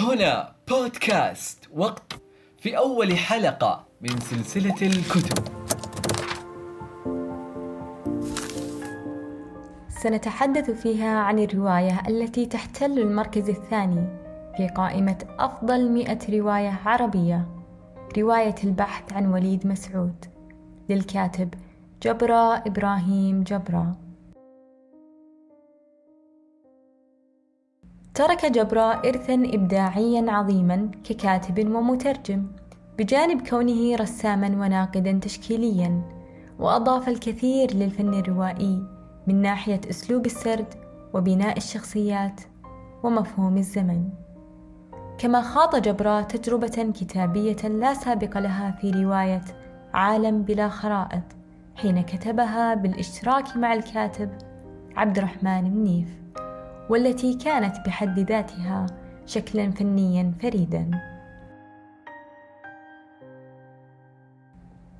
هنا بودكاست وقت في أول حلقة من سلسلة الكتب. سنتحدث فيها عن الرواية التي تحتل المركز الثاني في قائمة أفضل مئة رواية عربية رواية البحث عن وليد مسعود للكاتب جبرة إبراهيم جبرة ترك جبرة إرثا إبداعيا عظيما ككاتب ومترجم بجانب كونه رساما وناقدا تشكيليا وأضاف الكثير للفن الروائي من ناحية أسلوب السرد وبناء الشخصيات ومفهوم الزمن. كما خاض جبرة تجربة كتابية لا سابق لها في رواية عالم بلا خرائط حين كتبها بالإشتراك مع الكاتب عبد الرحمن منيف والتي كانت بحد ذاتها شكلا فنيا فريدا.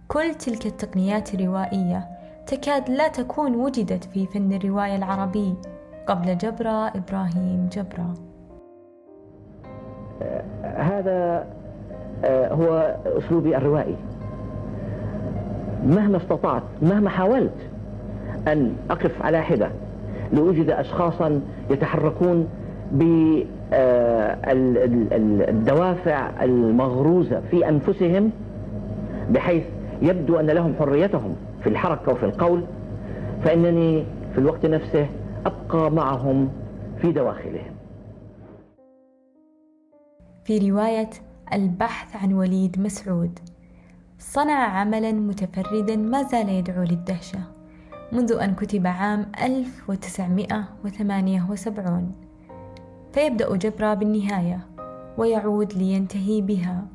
كل تلك التقنيات الروائية تكاد لا تكون وجدت في فن الرواية العربي قبل جبرة إبراهيم جبرة. هذا آه، هو أسلوبي الروائي. مهما استطعت مهما حاولت أن أقف على حدة لوجد أشخاصا يتحركون بالدوافع المغروزة في أنفسهم بحيث يبدو أن لهم حريتهم في الحركة وفي القول فإنني في الوقت نفسه أبقى معهم في دواخلهم. في رواية البحث عن وليد مسعود صنع عملا متفردا ما زال يدعو للدهشة. منذ أن كتب عام 1978 فيبدأ جبرة بالنهاية ويعود لينتهي بها.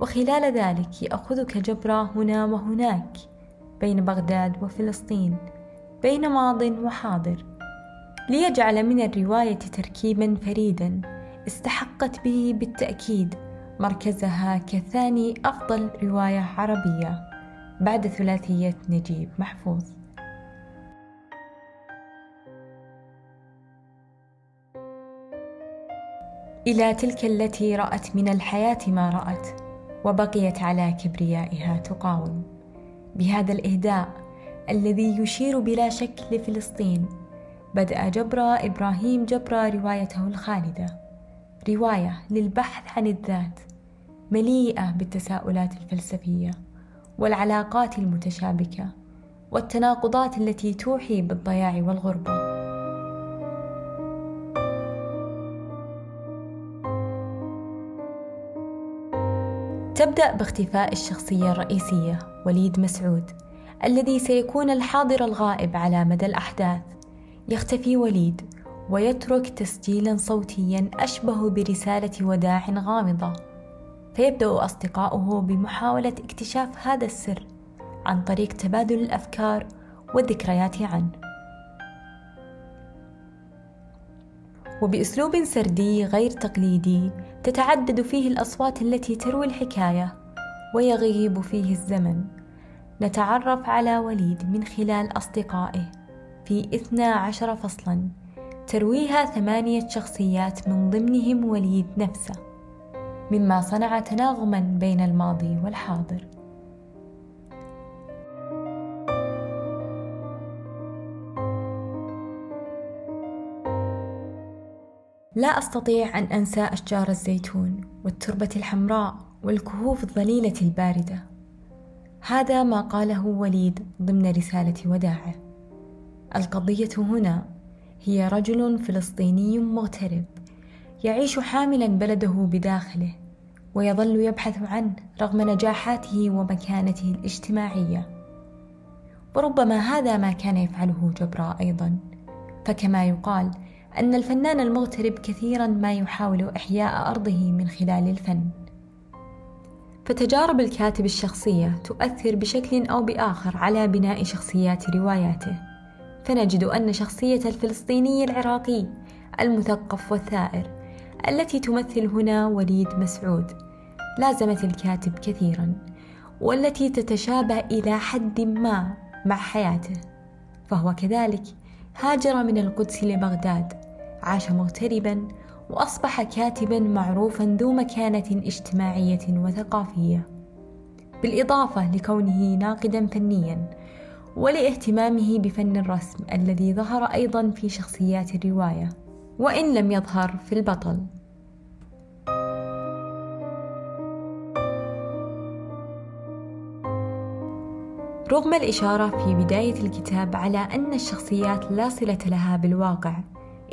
وخلال ذلك يأخذك جبرة هنا وهناك بين بغداد وفلسطين بين ماض وحاضر. ليجعل من الرواية تركيبا فريدا استحقت به بالتأكيد مركزها كثاني أفضل رواية عربية. بعد ثلاثية نجيب محفوظ. إلى تلك التي رأت من الحياة ما رأت وبقيت على كبريائها تقاوم. بهذا الإهداء الذي يشير بلا شك لفلسطين بدأ جبرة إبراهيم جبرة روايته الخالدة. رواية للبحث عن الذات مليئة بالتساؤلات الفلسفية والعلاقات المتشابكة والتناقضات التي توحي بالضياع والغربة. تبدأ باختفاء الشخصية الرئيسية وليد مسعود الذي سيكون الحاضر الغائب على مدى الأحداث. يختفي وليد ويترك تسجيلا صوتيا أشبه برسالة وداع غامضة. فيبدأ أصدقاؤه بمحاولة اكتشاف هذا السر عن طريق تبادل الأفكار والذكريات عنه. وبأسلوب سردي غير تقليدي تتعدد فيه الأصوات التي تروي الحكاية ويغيب فيه الزمن. نتعرف على وليد من خلال أصدقائه في إثنى عشر فصلا ترويها ثمانية شخصيات من ضمنهم وليد نفسه مما صنع تناغما بين الماضي والحاضر. لا أستطيع أن أنسى أشجار الزيتون والتربة الحمراء والكهوف الظليلة الباردة. هذا ما قاله وليد ضمن رسالة وداعه. القضية هنا هي رجل فلسطيني مغترب يعيش حاملا بلده بداخله ويظل يبحث عنه رغم نجاحاته ومكانته الاجتماعية. وربما هذا ما كان يفعله جبراء أيضا. فكما يقال أن الفنان المغترب كثيرا ما يحاول إحياء أرضه من خلال الفن. فتجارب الكاتب الشخصية تؤثر بشكل أو بآخر على بناء شخصيات رواياته. فنجد أن شخصية الفلسطيني العراقي المثقف والثائر التي تمثل هنا وليد مسعود لازمت الكاتب كثيرا والتي تتشابه إلى حد ما مع حياته. فهو كذلك هاجر من القدس لبغداد عاش مغتربا وأصبح كاتبا معروفا ذو مكانة اجتماعية وثقافية بالإضافة لكونه ناقدا فنيا ولإهتمامه بفن الرسم الذي ظهر أيضا في شخصيات الرواية وإن لم يظهر في البطل. رغم الإشارة في بداية الكتاب على أن الشخصيات لا صلة لها بالواقع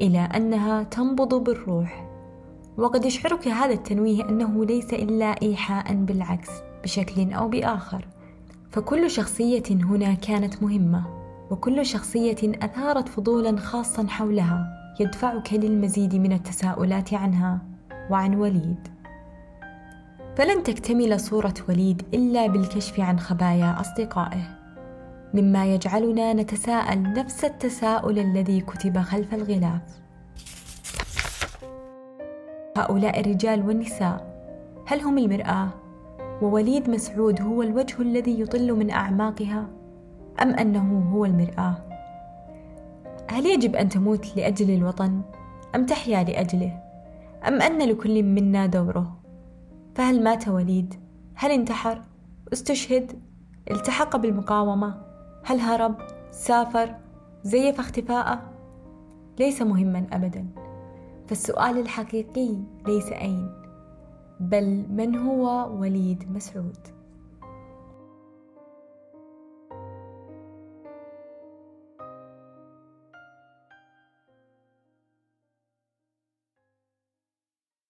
إلى أنها تنبض بالروح. وقد يشعرك هذا التنويه أنه ليس إلا إيحاء بالعكس بشكل أو بآخر. فكل شخصية هنا كانت مهمة وكل شخصية أثارت فضولا خاصا حولها يدفعك للمزيد من التساؤلات عنها وعن وليد. فلن تكتمل صورة وليد إلا بالكشف عن خبايا أصدقائه. مما يجعلنا نتساءل نفس التساؤل الذي كتب خلف الغلاف. هؤلاء الرجال والنساء هل هم المرآة ووليد مسعود هو الوجه الذي يطل من أعماقها أم أنه هو المرآة؟ هل يجب أن تموت لأجل الوطن أم تحيا لأجله أم أن لكل منا دوره؟ فهل مات وليد؟ هل انتحر؟ استشهد؟ التحق بالمقاومة؟ هل هرب؟ سافر؟ زيف اختفاءه؟ ليس مهما أبدا. فالسؤال الحقيقي ليس أين بل من هو وليد مسعود؟